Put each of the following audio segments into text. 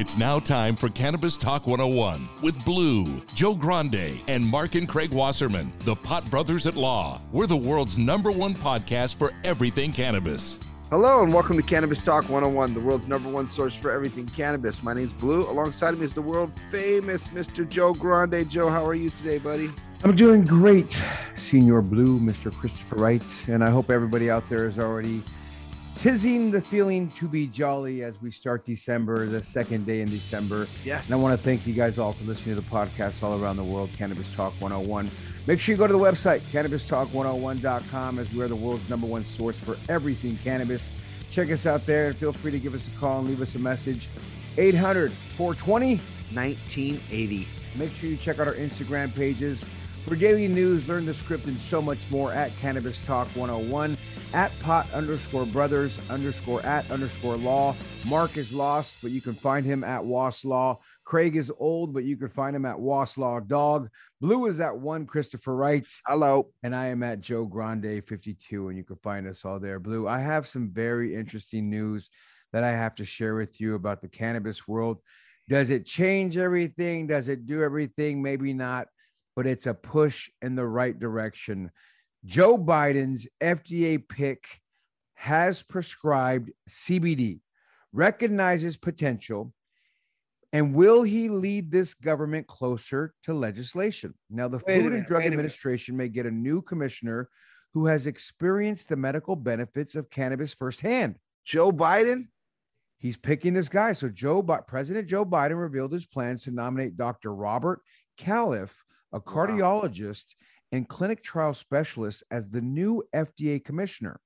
It's now time for Cannabis Talk 101 with Blue, Joe Grande, and Mark and Craig Wasserman, the Pot Brothers at Law. We're the world's number one podcast for everything cannabis. Hello and welcome to Cannabis Talk 101, the world's number one source for everything cannabis. My name's Blue. Alongside me is the world famous Mr. Joe Grande. Joe, how are you today, buddy? I'm doing great, Senior Blue, Mr. Christopher Wright, and I hope everybody out there is already Tizing the feeling to be jolly as we start December, the second day in December. Yes. And I want to thank you guys all for listening to the podcast all around the world, Cannabis Talk 101. Make sure you go to the website, cannabistalk101.com, as we're the world's number one source for everything cannabis. Check us out there and feel free to give us a call and leave us a message. 800 420 1980. Make sure you check out our Instagram pages for daily news, learn the script, and so much more at Cannabis Talk 101 at pot underscore brothers underscore at underscore law. Mark is lost, but you can find him at Was Law. Craig is old, but you can find him at Was Law Dog. Blue is at one Christopher Wright. Hello. And I am at Joe Grande 52, and you can find us all there. Blue, I have some very interesting news that I have to share with you about the cannabis world. Does it change everything? Does it do everything? Maybe not but it's a push in the right direction. Joe Biden's FDA pick has prescribed CBD, recognizes potential, and will he lead this government closer to legislation? Now, the Wait Food minute, and Drug wait a minute. Administration may get a new commissioner who has experienced the medical benefits of cannabis firsthand. Joe Biden? He's picking this guy. So Joe, President Joe Biden revealed his plans to nominate Dr. Robert Califf, a cardiologist and clinic trial specialist, as the new FDA commissioner.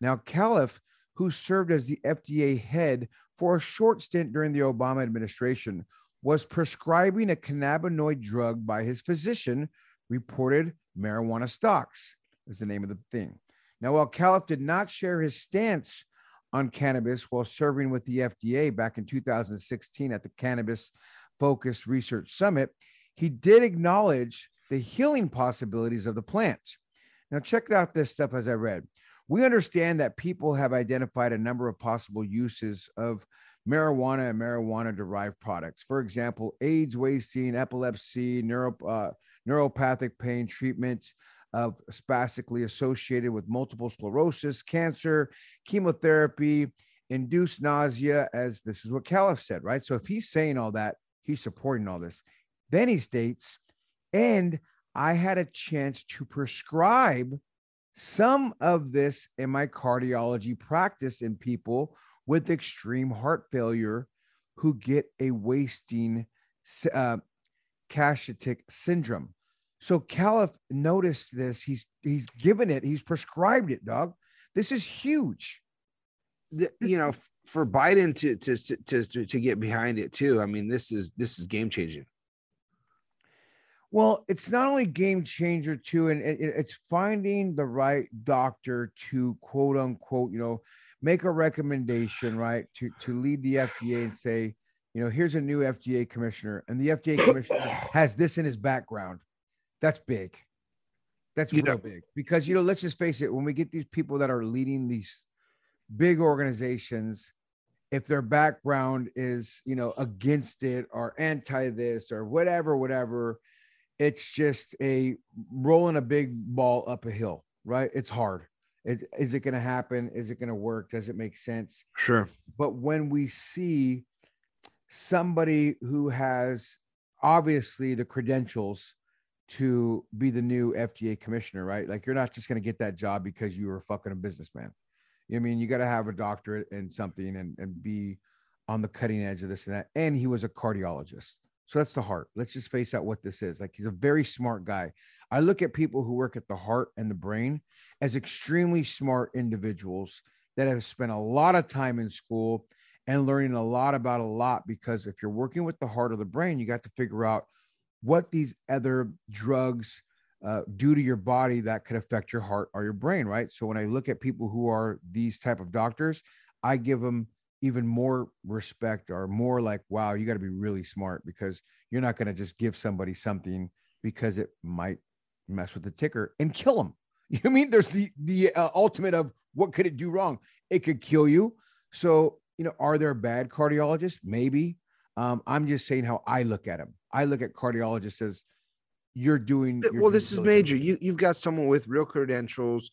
Now, Califf, who served as the FDA head for a short stint during the Obama administration, was prescribing a cannabinoid drug by his physician, reported marijuana stocks, is the name of the thing. Now, while Califf did not share his stance on cannabis while serving with the FDA back in 2016 at the Cannabis Focused Research Summit, he did acknowledge the healing possibilities of the plant. Now, check out this stuff as I read. We understand that people have identified a number of possible uses of marijuana and marijuana derived products. For example, AIDS, wasting, epilepsy, neuro, uh, neuropathic pain treatment of spasticity associated with multiple sclerosis, cancer, chemotherapy, induced nausea, as this is what Califf said, right? So if he's saying all that, he's supporting all this. Then he states, and I had a chance to prescribe some of this in my cardiology practice in people with extreme heart failure who get a wasting uh, cachectic syndrome. So Califf noticed this. He's he's given it. He's prescribed it, dog. This is huge. The- you know, for Biden to, to to to to get behind it too. I mean, this is this is game changing. Well, it's not only game changer too, and it- it- it's finding the right doctor to quote unquote, you know, make a recommendation, right, to to lead the FDA and say, you know, here's a new FDA commissioner, and the FDA commissioner has this in his background. That's big. That's You real know- big because you know, let's just face it, when we get these people that are leading these big organizations, if their background is, you know, against it or anti this or whatever, whatever, it's just a rolling a big ball up a hill, right? It's hard. Is, is it going to happen? Is it going to work? Does it make sense? Sure. But when we see somebody who has obviously the credentials to be the new FDA commissioner, right? Like you're not just going to get that job because you were a fucking a businessman. I mean, you got to have a doctorate in something and, and be on the cutting edge of this and that. And he was a cardiologist. So that's the heart. Let's just face out what this is. Like he's a very smart guy. I look at people who work at the heart and the brain as extremely smart individuals that have spent a lot of time in school and learning a lot about a lot because if you're working with the heart or the brain, you got to figure out what these other drugs uh, do to your body that could affect your heart or your brain, right? So when I look at people who are these type of doctors, I give them even more respect or more like, wow, you got to be really smart because you're not going to just give somebody something because it might mess with the ticker and kill them. You know I mean? There's the the uh, ultimate of what could it do wrong? It could kill you. So you know, are there bad cardiologists? Maybe. Um, I'm just saying how I look at them. I look at cardiologists as you're doing. your well due this is major you you've got someone with real credentials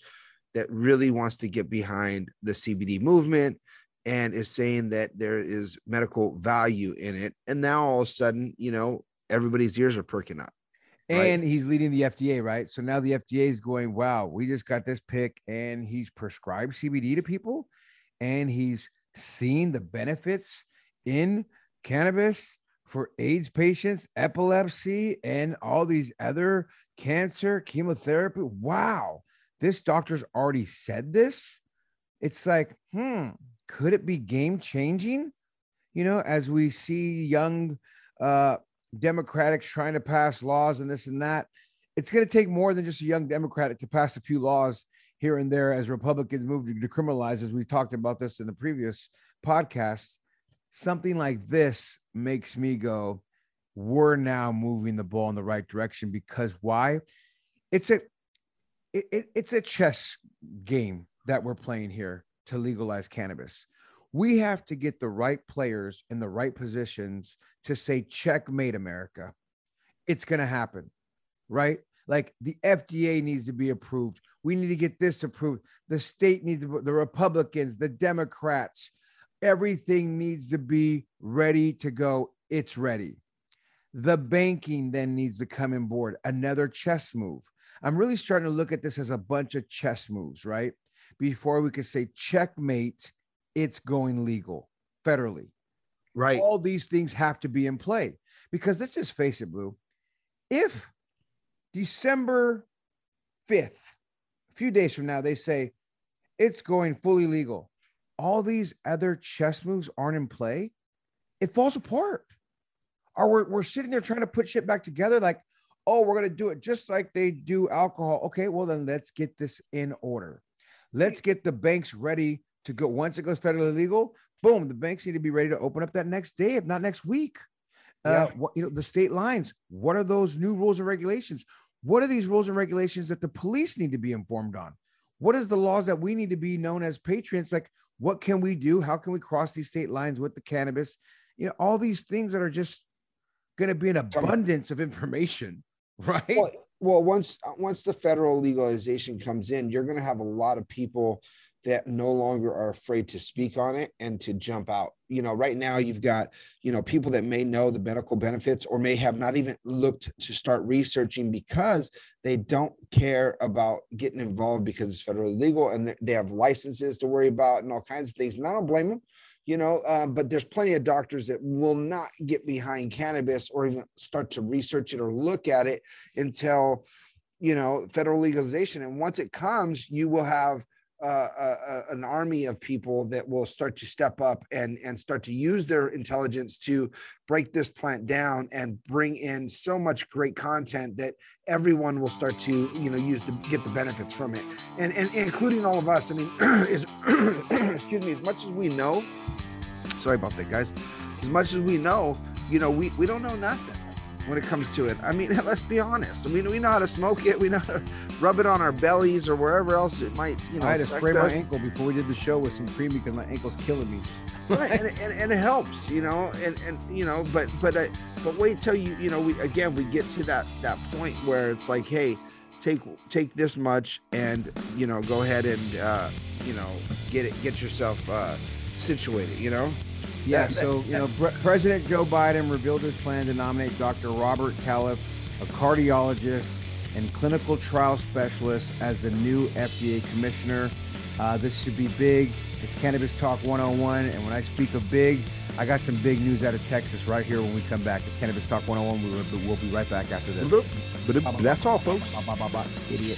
that really wants to get behind the cbd movement and is saying that there is medical value in it and now all of a sudden you know everybody's ears are perking up right? And he's leading the FDA, right? So now the FDA is going, wow, we just got this pick, and he's prescribed CBD to people, and he's seen the benefits in cannabis for AIDS patients, epilepsy, and all these other cancer, chemotherapy. Wow, this doctor's already said this. It's like, hmm, could it be game changing? You know, as we see young uh Democrats trying to pass laws and this and that. It's going to take more than just a young Democrat to pass a few laws here and there as Republicans move to decriminalize, as we talked about this in the previous podcast. Something like this makes me go, we're now moving the ball in the right direction because why? It's a it, it- it's a chess game that we're playing here to legalize cannabis. We have to get the right players in the right positions to say checkmate America. It's going to happen, right? Like the FDA needs to be approved. We need to get this approved. The state needs to, the Republicans, the Democrats, everything needs to be ready to go. It's ready. The banking then needs to come in board. Another chess move. I'm really starting to look at this as a bunch of chess moves, right? Before we could say checkmate, it's going legal federally right all these things have to be in play because let's just face it, Blue. If December 5th, a few days from now, they say it's going fully legal, all these other chess moves aren't in play, it falls apart. Or we're, we're sitting there trying to put shit back together like, oh, we're going to do it just like they do alcohol. Okay, well, then let's get this in order. Let's get the banks ready to go. Once it goes federally legal, boom, the banks need to be ready to open up that next day, if not next week. Uh, what you know, the state lines. What are those new rules and regulations? What are these rules and regulations that the police need to be informed on? What is the laws that we need to be known as patriots? Like, what can we do? How can we cross these state lines with the cannabis? You know, all these things that are just going to be an abundance of information, right? well, well once once the federal legalization comes in you're going to have a lot of people that no longer are afraid to speak on it and to jump out. You know right now you've got you know people that may know the medical benefits or may have not even looked to start researching because they don't care about getting involved because it's federally legal and they have licenses to worry about and all kinds of things. And i don't blame them you know um, but there's plenty of doctors that will not get behind cannabis or even start to research it or look at it until you know federal legalization. And once it comes you will have uh, a, a- an army of people that will start to step up and and start to use their intelligence to break this plant down and bring in so much great content that everyone will start to you know use to get the benefits from it. And and including all of us i mean is excuse me as much as we know sorry about that guys. As much as we know, you know, we, we don't know nothing when it comes to it. I mean, let's be honest. I mean, we know how to smoke it. We know how to rub it on our bellies or wherever else it might, you know. I had to spray us. my ankle before we did the show with some cream because my ankle's killing me. right, and, and, and, it helps, you know, and and you know, but but uh, but wait till you you know we again we get to that that point where it's like, hey, take take this much and you know go ahead and uh, you know get it get yourself uh, situated, you know. Yeah, so you know, President Joe Biden revealed his plan to nominate Dr. Robert Califf, a cardiologist and clinical trial specialist, as the new FDA commissioner. Uh, this should be big. It's Cannabis Talk 101, and when I speak of big, I got some big news out of Texas right here when we come back. It's Cannabis Talk 101. We'll, we'll be right back after this. That's all, folks. Idiot.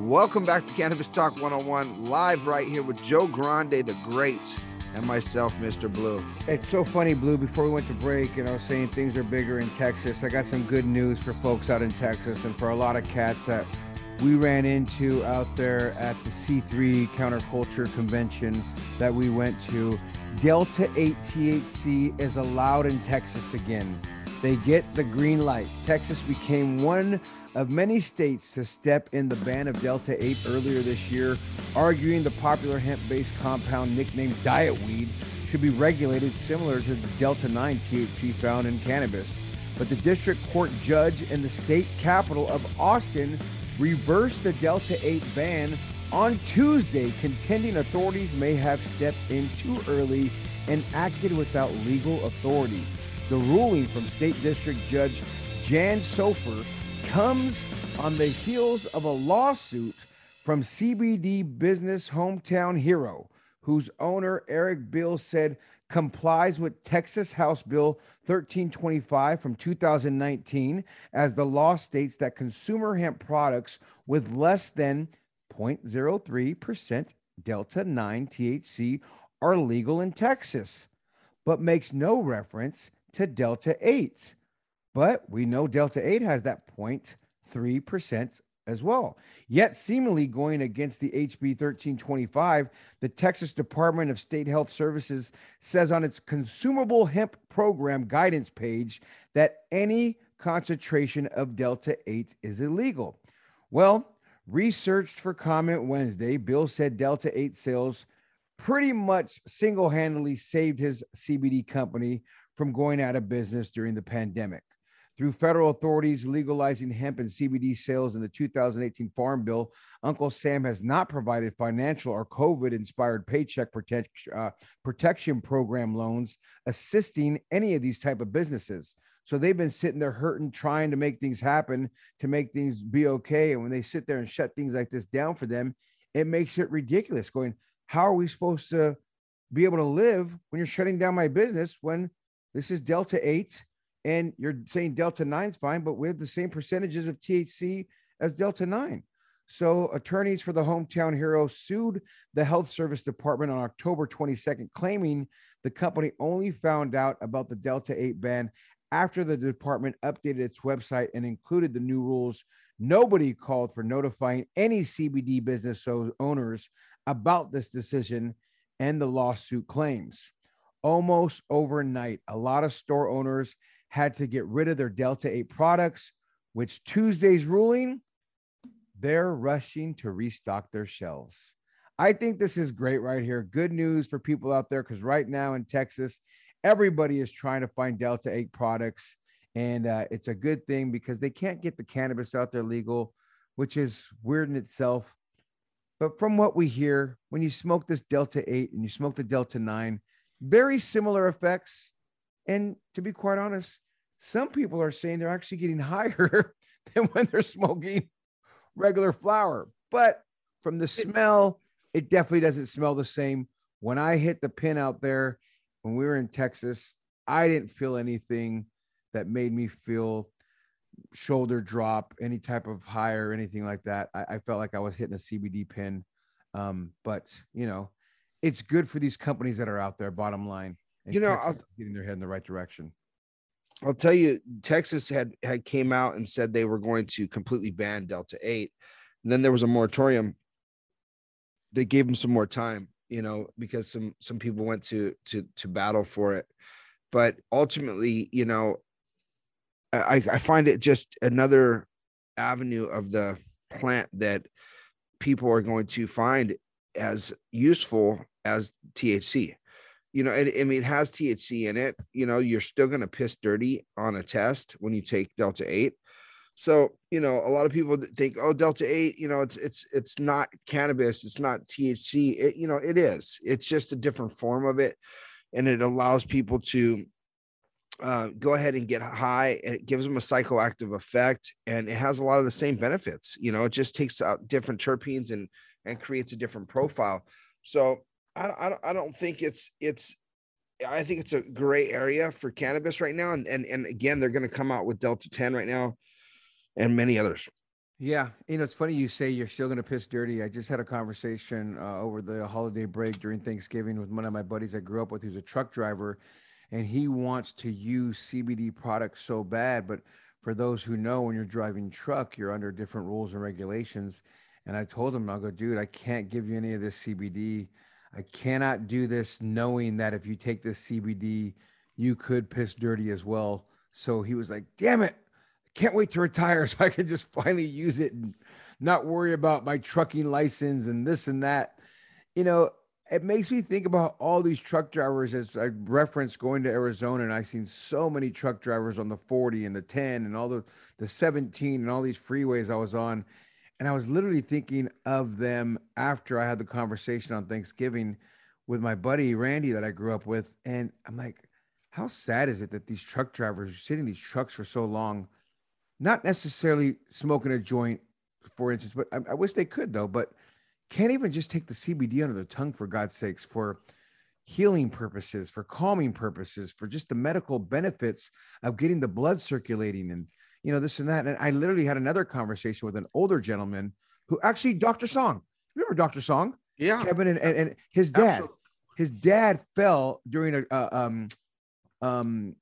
Welcome back to Cannabis Talk 101, live right here with Joe Grande the Great and myself, Mr. Blue. It's so funny, Blue. Before we went to break, and I was saying things are bigger in Texas. I got some good news for folks out in Texas and for a lot of cats that we ran into out there at the C3 Counterculture Convention that we went to. Delta 8 THC is allowed in Texas again. They get the green light. Texas became one of many states to step in the ban of Delta 8 earlier this year, arguing the popular hemp based compound nicknamed diet weed should be regulated similar to the Delta 9 THC found in cannabis. But the district court judge in the state capital of Austin reversed the Delta 8 ban on Tuesday, contending authorities may have stepped in too early and acted without legal authority. The ruling from State District Judge Jan Soifer comes on the heels of a lawsuit from CBD business hometown hero, whose owner, Eric Bill, said complies with Texas House Bill 1325 from 2019, as the law states that consumer hemp products with less than 0.03% Delta 9 THC are legal in Texas, but makes no reference to Delta 8. But we know Delta 8 has that 0.3% as well. Yet, seemingly going against the HB 1325, the Texas Department of State Health Services says on its consumable hemp program guidance page that any concentration of Delta 8 is illegal. Well, researched for comment Wednesday, Bill said Delta 8 sales pretty much single handedly saved his CBD company from going out of business during the pandemic. Through federal authorities legalizing hemp and CBD sales in the 2018 Farm Bill, Uncle Sam has not provided financial or COVID inspired paycheck protect, uh, protection program loans assisting any of these type of businesses. So they've been sitting there hurting, trying to make things happen, to make things be okay. And when they sit there and shut things like this down for them, it makes it ridiculous. Going, how are we supposed to be able to live when you're shutting down my business when this is Delta 8 and you're saying Delta 9 is fine, but have the same percentages of THC as Delta 9? So, attorneys for the hometown hero sued the health service department on October 22nd, claiming the company only found out about the Delta 8 ban after the department updated its website and included the new rules. Nobody called for notifying any CBD business owners about this decision and the lawsuit claims. Almost overnight, a lot of store owners had to get rid of their Delta 8 products, which Tuesday's ruling, they're rushing to restock their shelves. I think this is great right here. Good news for people out there because right now in Texas, everybody is trying to find Delta 8 products. And uh, it's a good thing because they can't get the cannabis out there legal, which is weird in itself. But from what we hear, when you smoke this Delta 8 and you smoke the Delta 9, very similar effects. And to be quite honest, some people are saying they're actually getting higher than when they're smoking regular flower. But from the smell, it definitely doesn't smell the same. When I hit the pin out there, when we were in Texas, I didn't feel anything that made me feel shoulder drop, any type of high or anything like that. I, I felt like I was hitting a CBD pin. Um, but you know, it's good for these companies that are out there. Bottom line, you know, getting their head in the right direction. I'll tell you, Texas had had came out and said they were going to completely ban Delta Eight. And then there was a moratorium. They gave them some more time, you know, because some some people went to to to battle for it. But ultimately, you know, I, I find it just another avenue of the plant that people are going to find as useful as THC. You know, and I mean, it has THC in it. You know, you're still going to piss dirty on a test when you take Delta 8. So, you know, a lot of people think, oh, Delta 8, you know, it's it's it's not cannabis, it's not THC. It, you know, it is. It's just a different form of it. And it allows people to uh, go ahead and get high it gives them a psychoactive effect and it has a lot of the same benefits you know it just takes out different terpenes and and creates a different profile so i, I, I don't think it's it's i think it's a gray area for cannabis right now and and, and again they're going to come out with delta 10 right now and many others yeah, you know, it's funny you say you're still going to piss dirty. I just had a conversation uh, over the holiday break during Thanksgiving with one of my buddies I grew up with who's a truck driver and he wants to use CBD products so bad. But for those who know, when you're driving truck, you're under different rules and regulations. And I told him, I'll go, dude, I can't give you any of this CBD. I cannot do this knowing that if you take this CBD, you could piss dirty as well. So he was like, damn it. Can't wait to retire so I can just finally use it and not worry about my trucking license and this and that. You know, it makes me think about all these truck drivers as I referenced going to Arizona and I seen so many truck drivers on the 40 and the 10 and all the the 17 and all these freeways I was on and I was literally thinking of them after I had the conversation on Thanksgiving with my buddy Randy that I grew up with and I'm like how sad is it that these truck drivers are sitting in these trucks for so long not necessarily smoking a joint for instance but I, I wish they could though but can't even just take the CBD under the tongue for God's sakes for healing purposes, for calming purposes, for just the medical benefits of getting the blood circulating and you know this and that. And I literally had another conversation with an older gentleman who actually Dr. Song. Remember Dr. Song? Yeah. Kevin and, and, and his dad. Absolutely. His dad fell during a uh, um um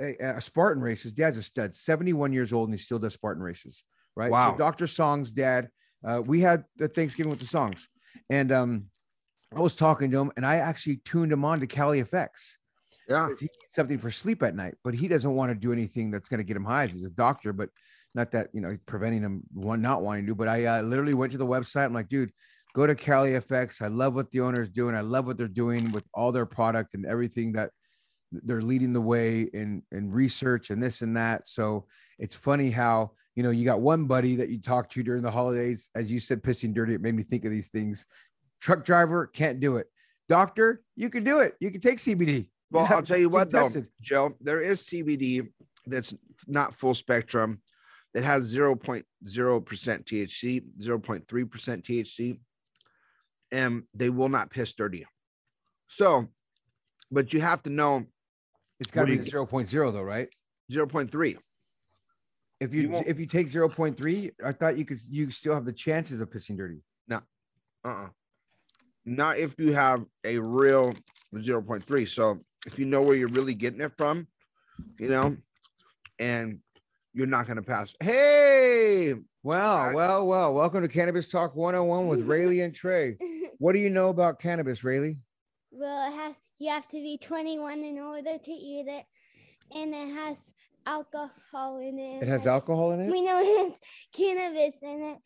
a, a Spartan race. His dad's a stud, 71 years old, and he still does Spartan races. right? Wow. So Dr. Song's dad, uh, we had the Thanksgiving with the songs, and um, I was talking to him, and I actually tuned him on to Cali FX. Yeah. He needs something for sleep at night, but he doesn't want to do anything that's going to get him high. He's a doctor, but not that you know preventing him one not wanting to. But I uh, literally went to the website. I'm like, dude, go to Cali FX. I love what the owner is doing. I love what they're doing with all their product and everything that they're leading the way in in research and this and that. So it's funny how you know you got one buddy that you talked to during the holidays, as you said, pissing dirty. It made me think of these things. Truck driver can't do it. Doctor, you can do it. You can take CBD. Well, I'll tell you what, though. Joe, there is CBD that's not full spectrum that has 0.0% THC, 0.3% THC, and they will not piss dirty. So, but you have to know It's got to be do 0.0 though, right? 0.3. If You you, if you take 0.3, I thought you could you still have the chances of pissing dirty. Uh-uh. Not if you have a real 0.3. So if you know where you're really getting it from, you know, and you're not going to pass. Hey, Wow, Right. well, well, welcome to Cannabis Talk 101 with Rayleigh and Trey. What do you know about cannabis, Rayleigh? well, it has you have to be 21 in order to eat it, and it has alcohol in it. It has alcohol in it? We know it has cannabis in it,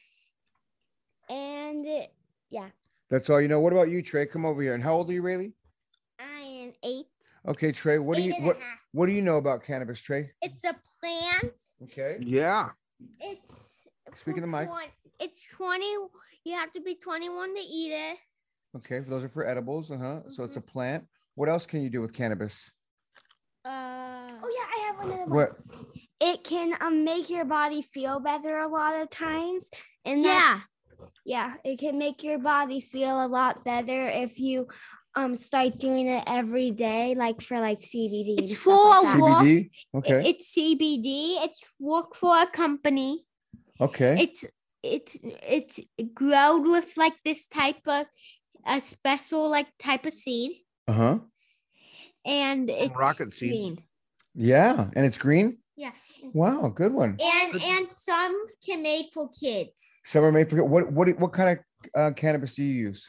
and it, yeah, That's all you know. What about you, Trey? Come over here. And how old are you, Rayleigh? I am eight. Okay, Trey, what do you what what do you know about cannabis, Trey? It's a plant. Okay. yeah. It's Speak in the mic. It's 20. You have to be 21 to eat it. Okay, those are for edibles, uh-huh. So it's a Mm-hmm. plant. What else can you do with cannabis? Uh, oh yeah, I have another one. What It can um make your body feel better a lot of times, and yeah, yeah, it can make your body feel a lot better if you um start doing it every day, like for like CBD. It's and stuff like of that. What? CBD? Okay. It's CBD. It's work for a company. Okay. It's it's it's grown with like this type of a special like type of seed, Uh-huh. and it's rocket seeds. green. Yeah, and it's green? Yeah, Wow, good one. and and some can made for kids. Some are made for what what what kind of uh, cannabis do you use?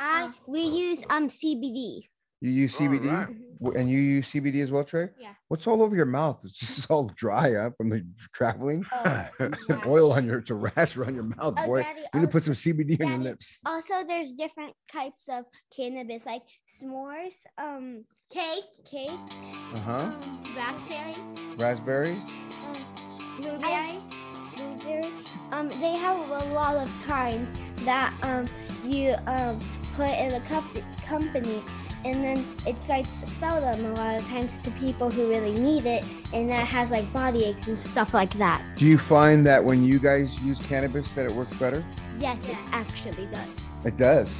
I we use um CBD. You use CBD right. And you use CBD as well, Trey? Yeah. What's all over your mouth? It's just all dry up from the traveling. Oh, Oil on your it's a rash around your mouth, Oh, boy. Daddy, you need to put some CBD on your lips. Also, there's different types of cannabis, like s'mores, um, Cake, cake, Uh-huh. um, raspberry, Raspberry. um, blueberry. Um, they have a lot of times that um you um put in a company, and then it starts to sell them a lot of times to people who really need it, and that has like body aches and stuff like that. Do you find that when you guys use cannabis that it works better? Yes, it actually does. It does.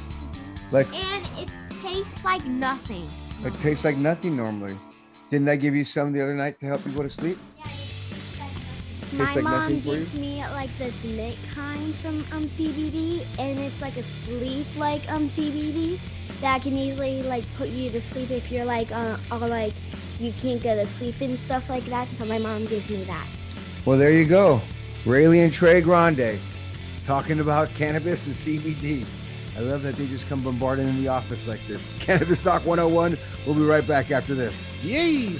Like And it tastes like nothing. it tastes like nothing normally. Didn't I give you some the other night to help you go to sleep? My like mom you? gives me like this mint kind from um CBD, and it's like a sleep like um CBD that can easily like put you to sleep if you're like uh, all like you can't go to sleep and stuff like that. So my mom gives me that. Well, there you go. Rayleigh and Trey Grande talking about cannabis and CBD. I love that they just come bombarding in the office like this. It's Cannabis Talk 101. We'll be right back after this. Yay.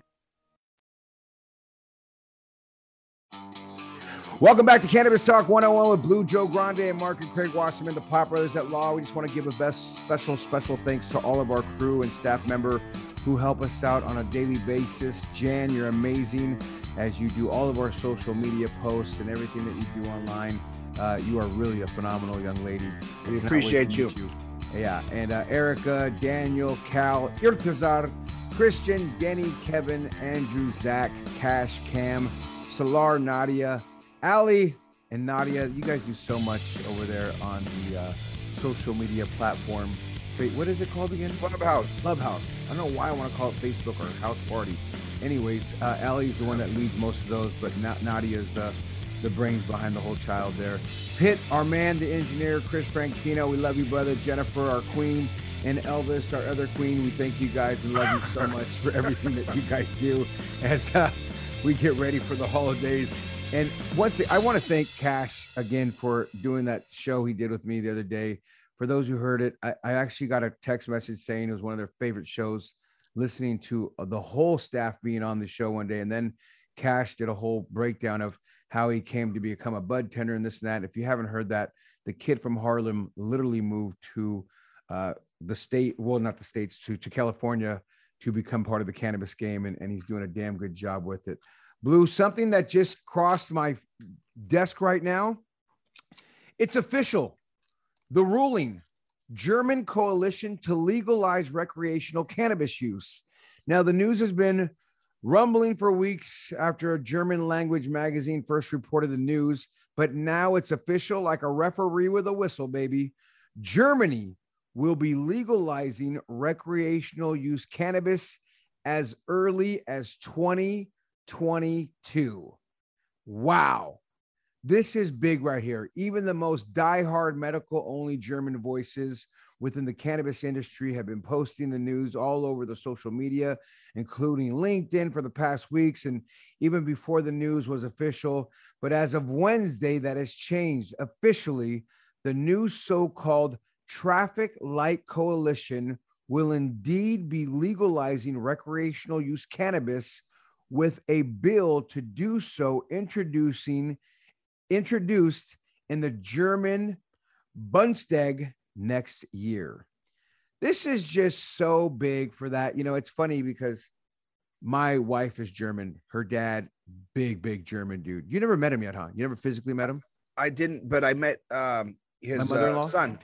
Welcome back to Cannabis Talk 101 with Blue Joe Grande and Mark and Craig Wasserman, the Pot Brothers at Law. We just want to give a best special, special thanks to all of our crew and staff member who help us out on a daily basis. Jan, you're amazing as you do all of our social media posts and everything that you do online. Uh, you are really a phenomenal young lady. We appreciate to you. Yeah, and uh, Erica, Daniel, Cal, Irtazar, Christian, Denny, Kevin, Andrew, Zach, Cash, Cam, Salar, Nadia, Ali, and Nadia. You guys do so much over there on the uh, social media platform. Wait, what is it called again? Clubhouse. Clubhouse. I don't know why I want to call it Facebook or House Party. Anyways, uh, Allie's the one that leads most of those, but Na- is the the brains behind the whole child there. Pitt, our man, the engineer, Chris Frankino. We love you, brother. Jennifer, our queen, and Elvis, our other queen. We thank you guys and love you so much for everything that you guys do as uh, we get ready for the holidays. And once I want to thank Cash again for doing that show he did with me the other day. For those who heard it, I, I actually got a text message saying it was one of their favorite shows. Listening to the whole staff being on the show one day, and then Cash did a whole breakdown of how he came to become a bud tender and this and that. If you haven't heard that, the kid from Harlem literally moved to uh, the state, well, not the states, to to California to become part of the cannabis game, and, and he's doing a damn good job with it. Blue, something that just crossed my desk right now. It's official. The ruling German coalition to legalize recreational cannabis use. Now, the news has been rumbling for weeks after a German language magazine first reported the news, but now it's official like a referee with a whistle, baby. Germany will be legalizing recreational use cannabis as early as 2022. Wow. This is big right here. Even the most diehard medical only German voices within the cannabis industry have been posting the news all over the social media, including LinkedIn for the past weeks and even before the news was official. But as of Wednesday, that has changed officially. The new so called Traffic Light Coalition will indeed be legalizing recreational use cannabis with a bill to do so introducing introduced in the German Bundestag next year. This is just so big for that. You know, it's funny because my wife is German. Her dad, big, big German dude. You never met him yet, huh? You never physically met him? I didn't, but I met um his uh, son.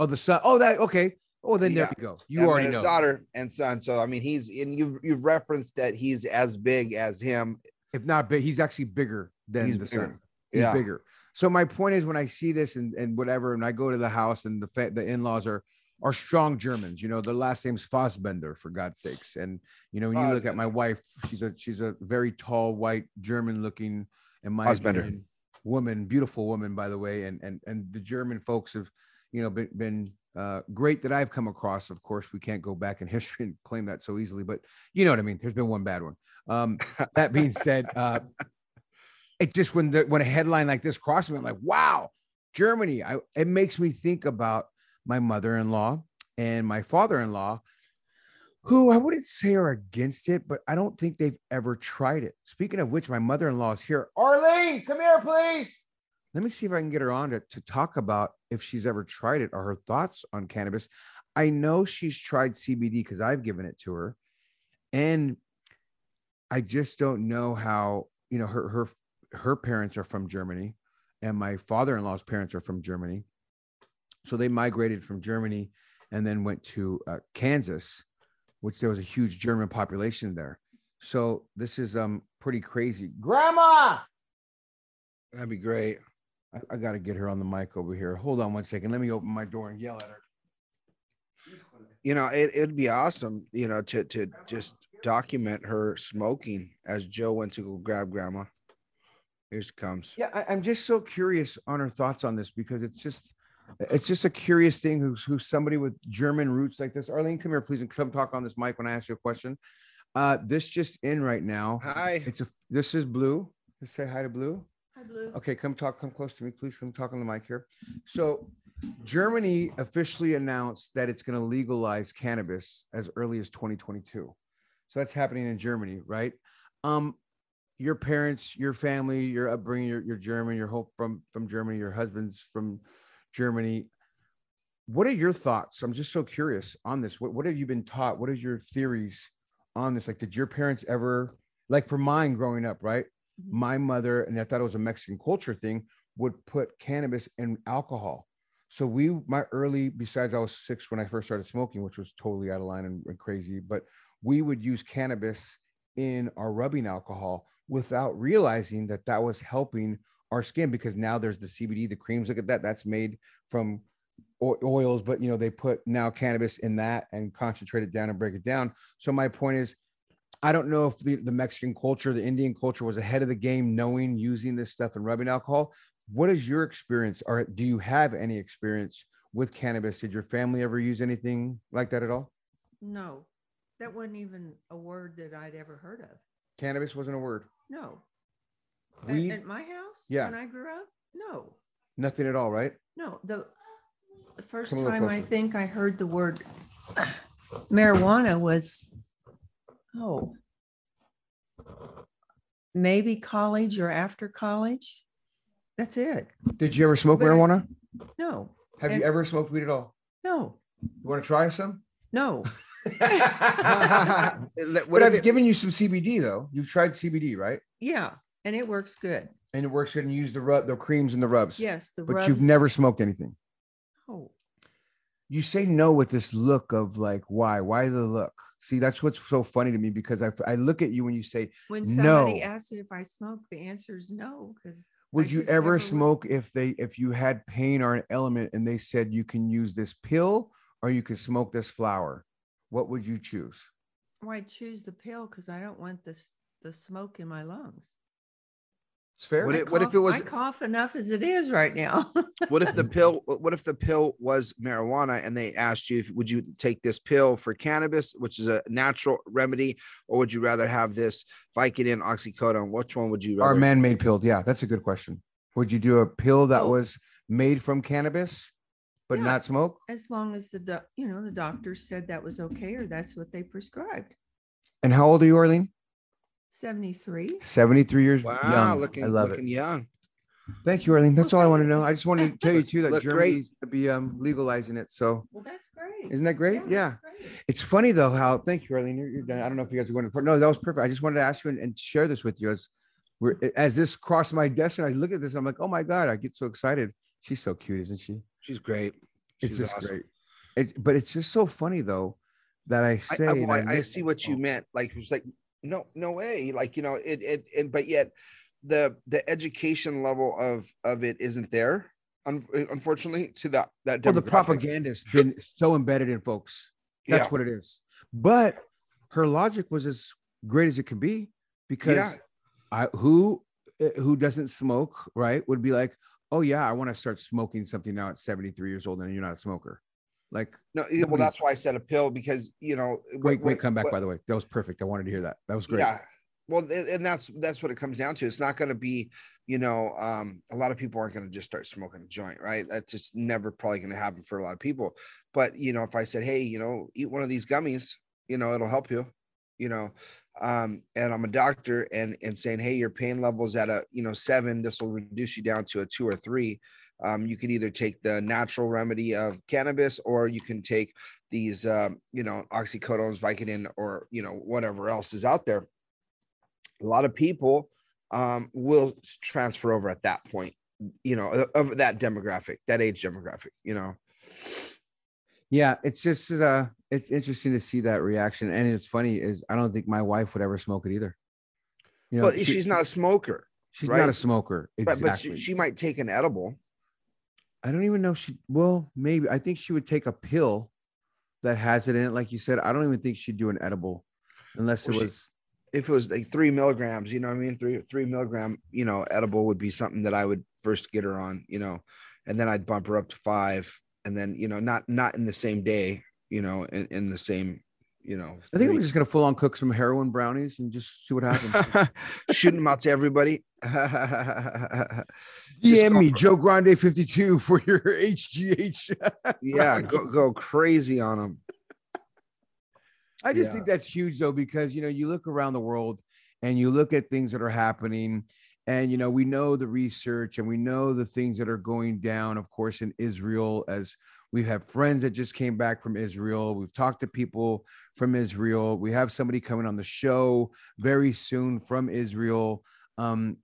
Oh, the son. Oh, that okay. Oh, then Yeah. there you go. You and already his know. daughter and son. So I mean, he's and you've you've referenced that he's as big as him. If not big, he's actually bigger than He's the bigger. son. He's Yeah. bigger. So my point is, when I see this and, and whatever, and I go to the house and the fa- the in laws are are strong Germans. You know, their last name's Fassbender, for God's sakes. And you know, when you look at my wife, she's a she's a very tall, white, German looking, in my Fassbender. opinion, woman, beautiful woman, by the way. And and and the German folks have, you know, been, been uh, great that I've come across. Of course, we can't go back in history and claim that so easily, but you know what I mean. There's been one bad one. Um, that being said, uh, it just when the when a headline like this crosses me, I'm like, wow, Germany. I, it makes me think about my mother-in-law and my father-in-law, who I wouldn't say are against it, but I don't think they've ever tried it. Speaking of which, my mother-in-law is here. Arlene, come here, please. Let me see if I can get her on to, to talk about if she's ever tried it or her thoughts on cannabis. I know she's tried CBD because I've given it to her. And I just don't know how, you know, her her her parents are from Germany and my father-in-law's parents are from Germany. So they migrated from Germany and then went to uh, Kansas, which there was a huge German population there. So this is um pretty crazy. Grandma, That'd be great. I, I got to get her on the mic over here. Hold on one second. Let me open my door and yell at her. You know, it, it'd be awesome, you know, to to just document her smoking as Joe went to go grab grandma. Here she comes. Yeah, I, I'm just so curious on her thoughts on this because it's just it's just a curious thing who's who's somebody with German roots like this. Arlene, come here, please, and come talk on this mic when I ask you a question. Uh, this just in right now. Hi. It's a this is blue. Let's say hi to blue. Hi, Blue. Okay, come talk, come close to me, please. Come talk on the mic here. So, Germany officially announced that it's going to legalize cannabis as early as 2022. So that's happening in Germany, right? Um, your parents, your family, your upbringing, you're, you're German, you're whole from from Germany, your husband's from Germany. What are your thoughts? I'm just so curious on this. What what have you been taught? What are your theories on this? Like, did your parents ever, like for mine growing up, right? Mm-hmm. my mother, and I thought it was a Mexican culture thing, would put cannabis in alcohol. So we, my early, besides I was six when I first started smoking, which was totally out of line and, and crazy, but we would use cannabis in our rubbing alcohol without realizing that that was helping our skin because now there's the CBD, the creams. Look at that. That's made from oils, but you know, they put now cannabis in that and concentrate it down and break it down. So my point is, I don't know if the, the Mexican culture, the Indian culture was ahead of the game, knowing using this stuff and rubbing alcohol. What is your experience, or do you have any experience with cannabis? Did your family ever use anything like that at all? No, that wasn't even a word that I'd ever heard of. Cannabis wasn't a word. No. At- Weed, At, my house? Yeah. When I grew up? No, nothing at all, right? no. The, first Come time I think I heard the word marijuana was, oh, maybe college or after college. That's it. Did you ever smoke But- marijuana? No, Have you ever smoked weed at all? no, You want to try some? no. Let- but what I've it- given you some CBD though. You've tried CBD, right? Yeah. And it works good. And it works good and you use the rub, the creams and the rubs. Yes. The But you've never smoked anything. You say no with this look of like why? Why the look? See that's what's so funny to me because i, I look at you when you say when no. somebody asks me if I smoke, the answer is no, because would you ever smoke if they if you had pain or an element and they said you can use this pill or you could smoke this flower? What would you choose? Why choose the pill? Because I don't want this the smoke in my lungs. It's fair What I if- what if it was- I cough enough as it is right now. what if the pill what if the pill was marijuana and they asked you if would you take this pill for cannabis which is a natural remedy or would you rather have this vicodin oxycodone which one would you or rather man-made pill yeah that's a good question would you do a pill that Oh. was made from cannabis but Yeah. not smoke as long as the doc- you know the doctor said that was okay or that's what they prescribed. and how old are you arlene 73. 73 years wow young. looking i love looking it young Thank you, Arlene. That's all I want to know. I just wanted to tell you too that Look great. Germany's to be um, legalizing it. So Well, that's great. isn't that great? Yeah. that's great. It's funny though how thank you, Arlene. You're, you're done. I don't know if you guys are going to no, that was perfect. I just wanted to ask you and, and share this with you as we're as this crossed my desk and I look at this. I'm like, oh my god, I get so excited. She's so cute, isn't she? she's great It's She's just awesome. great. It, but it's just so funny though that I I, say I, and well, I, I see what you meant. Like it was like, no, no way. Like you know, it, it, it but yet the the education level of of it isn't there. Un, unfortunately, to that that well, the propagandist been so embedded in folks. That's Yeah. what it is. But her logic was as great as it could be because Yeah. I who eh, who doesn't smoke, right, would be like, oh yeah, I want to start smoking something now at 73 years old and you're not a smoker. Like no, well, that's why I said a pill because you know. great, great comeback, what- by the way. That was perfect. I wanted to hear that. That was great. Yeah. Well, and and that's that's what it comes down to. It's not going to be, you know, um, a lot of people aren't going to just start smoking a joint, right? That's just never probably going to happen for a lot of people. But you know, if I said, hey, you know, eat one of these gummies, you know, it'll help you, you know, um, and I'm a doctor, and and saying, hey, your pain levels at a you know seven, this will reduce you down to a two or three. Um, you can either take the natural remedy of cannabis, or you can take these, um, you know, oxycodones, Vicodin, or you know whatever else is out there a lot of people um, will transfer over at that point, you know, of- that demographic, that age demographic, you know. Yeah, it's just uh it's interesting to see that reaction. And it's funny is I don't think my wife would ever smoke it either. You know, Well, she- she's not a smoker, she's right? not a smoker. but, Exactly. but she, she might take an edible. I don't even know if she well, maybe I think she would take a pill that has it in it, like you said. I don't even think she'd do an edible unless it Well, she- was If it was like three milligrams, you know what I mean? Three three milligram, you know, edible would be something that I would first get her on, you know, and then I'd bump her up to five, and then you know, not not in the same day, you know, in, in the same, you know. I think we're just gonna full on cook some heroin brownies and just see what happens. shooting them out to everybody. DM me, Joe Grande 52 for your HGH. yeah, go go crazy on them. I just Yeah. think that's huge though, because you know, you look around the world and you look at things that are happening, and you know, we know the research and we know the things that are going down, of course, in Israel, as we have friends that just came back from Israel. We've talked to people from Israel. We have somebody coming on the show very soon from Israel. Um,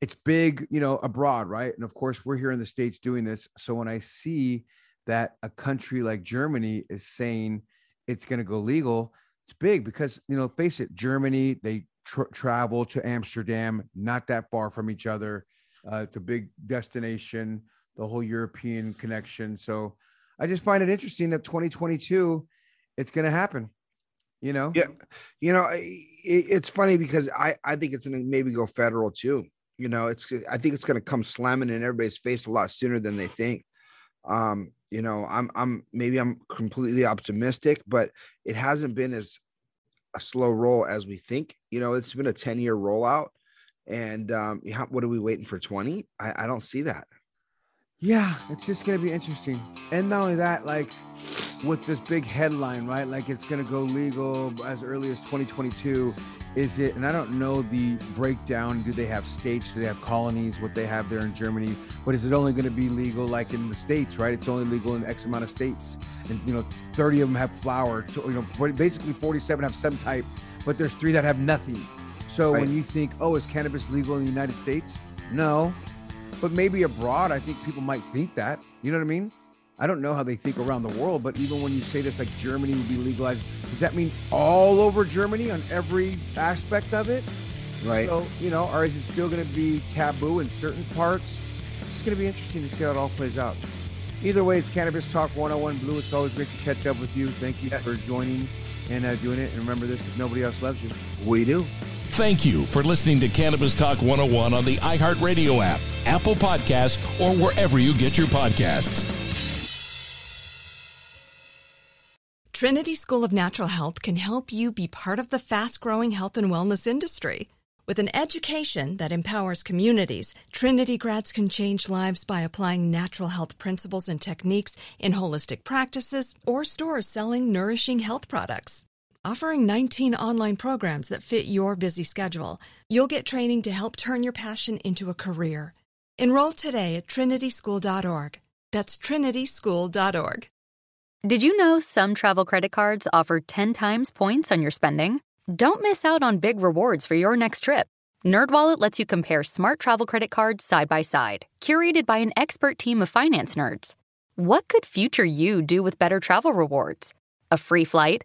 it's big, you know, abroad, right? And of course, we're here in the States doing this. So when I see that a country like Germany is saying it's going to go legal, it's big because, you know, face it, Germany, they tr- travel to Amsterdam, not that far from each other. Uh, it's a big destination, the whole European connection. So I just find it interesting that 2022, it's going to happen, you know? Yeah, you know, it, it's funny because I I think it's gonna maybe go federal too. You know, it's I think it's gonna come slamming in everybody's face a lot sooner than they think. Um, you know, I'm I'm maybe I'm completely optimistic, but it hasn't been as a slow roll as we think. You know, it's been a 10 year rollout. And um, what are we waiting for 20? I, I don't see that. Yeah, it's just gonna be interesting. And not only that, like with this big headline, right? Like it's gonna go legal as early as 2022. Is it? And I don't know the breakdown. Do they have states? Do they have colonies? What they have there in Germany? But is it only going to be legal like in the states? Right? It's only legal in X amount of states, and you know, 30 of them have flower. to- You know, basically 47 have some type, but there's three that have nothing. So Right. when you think, oh, is cannabis legal in the United States? No, but maybe abroad, I think people might think that. You know what I mean? I don't know how they think around the world, but even when you say this, like Germany would be legalized, does that mean all over Germany on every aspect of it? Right. So, you know, or is it still going to be taboo in certain parts? It's going to be interesting to see how it all plays out. Either way, it's Cannabis Talk 101 Blue. It's always great to catch up with you. Thank you for joining and uh, doing it. And remember this if nobody else loves you. We do. Thank you for listening to Cannabis Talk 101 on the iHeartRadio app, Apple Podcasts, or wherever you get your podcasts. Trinity School of Natural Health can help you be part of the fast growing health and wellness industry. With an education that empowers communities, Trinity grads can change lives by applying natural health principles and techniques in holistic practices or stores selling nourishing health products. Offering 19 online programs that fit your busy schedule, you'll get training to help turn your passion into a career. Enroll today at trinityschool.org. That's trinityschool.org. Did you know some travel credit cards offer 10 times points on your spending? Don't miss out on big rewards for your next trip. NerdWallet lets you compare smart travel credit cards side by side, curated by an expert team of finance nerds. What could future you do with better travel rewards? A free flight?